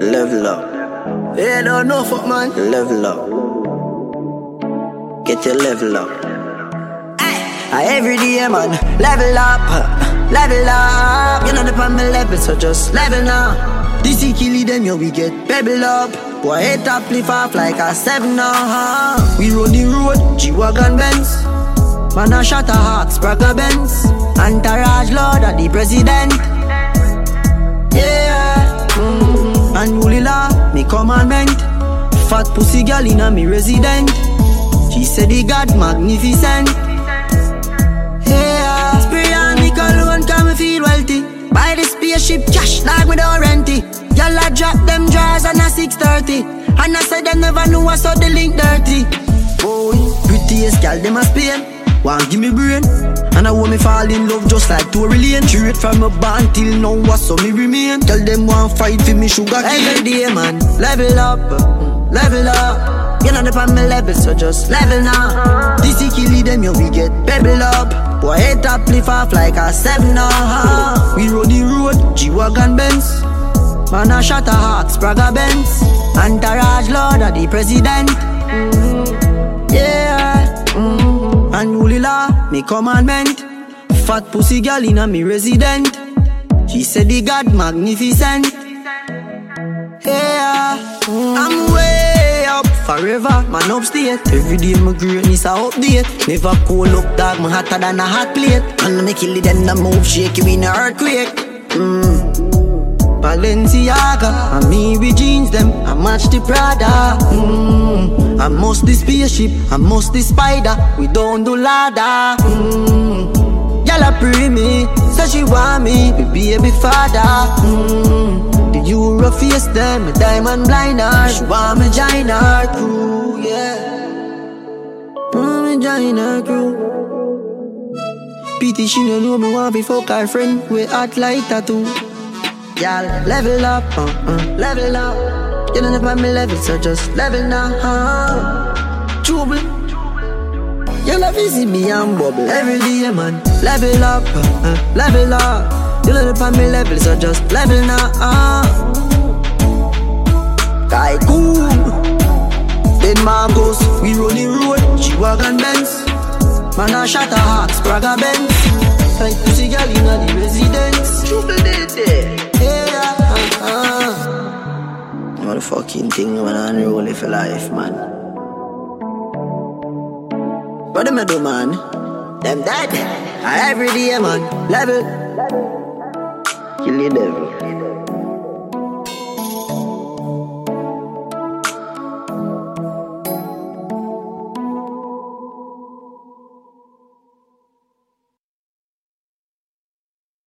Level up, They don't know fuck man. level up. Get your level up. I every day man, level up, level up. You know the pan me level, so just level now. This is killing them, yo, we get pebble up. Boy, head up, lift off like a seven now. We run the road, G-Wagon Benz. Man, a shot a hawk, Spragga Benz. Entourage Lord of the President. Yeah, commandment. Fat pussy girl in a me resident. She said the God magnificent. Yeah, spray on me cologne, come me feel wealthy. Buy the spaceship cash like me don't rent it. Y'all a drop them drawers on a 630. And I said they never knew I saw the link dirty. Boy, prettiest gal them a Spain. Want give me brain. And I want me fall in love just like Tory Lane Straight from a band till now what's so me remain. Tell them want fight for me sugar cane. Every day man, level up, mm, level up. You know the pan me level so just level now. This is kill them yo we get pebble up. Boy head up lift off like a seven now We run the road, G-Wagon Benz. Man a shot a hawk, Spragga Benz. Entourage Lord of the President. Unruly law, me commandment. Fat pussy girl in a me resident. She said the God magnificent. Yeah. I'm way up forever, man upstate. Every day my greatness a update. Never cool up dog, me hotter than a hot plate. And me kill it then the move shake you in a earthquake. Mm. Balenciaga. And me with jeans them I match the Prada. Mm. I must the spaceship I must the spider. We don't do ladder mm. Y'all pray me. Say she want me Be baby father. Mm. The Euro face them A diamond blinder She want me join her crew Yeah. Want me join her crew. Pity she no know me want be fuck her friend. We hot like tattoo Y'all level up, uh, uh, level up. You don't know me level, so just level now. Uh. Trouble. You love easy me and bubble every day, man. Level up, uh, uh, level up. You don't know me level, so just level now. Uh. Guy cool. Then Marcos, we run the road, G-Wagon Benz. Man, I shot a hawk, Spragga Benz. Like pussy girl in the residence. Motherfucking thing, man, unruly for life, man. What am I do, man? Them dead. Every day, man. Level. Kill the devil.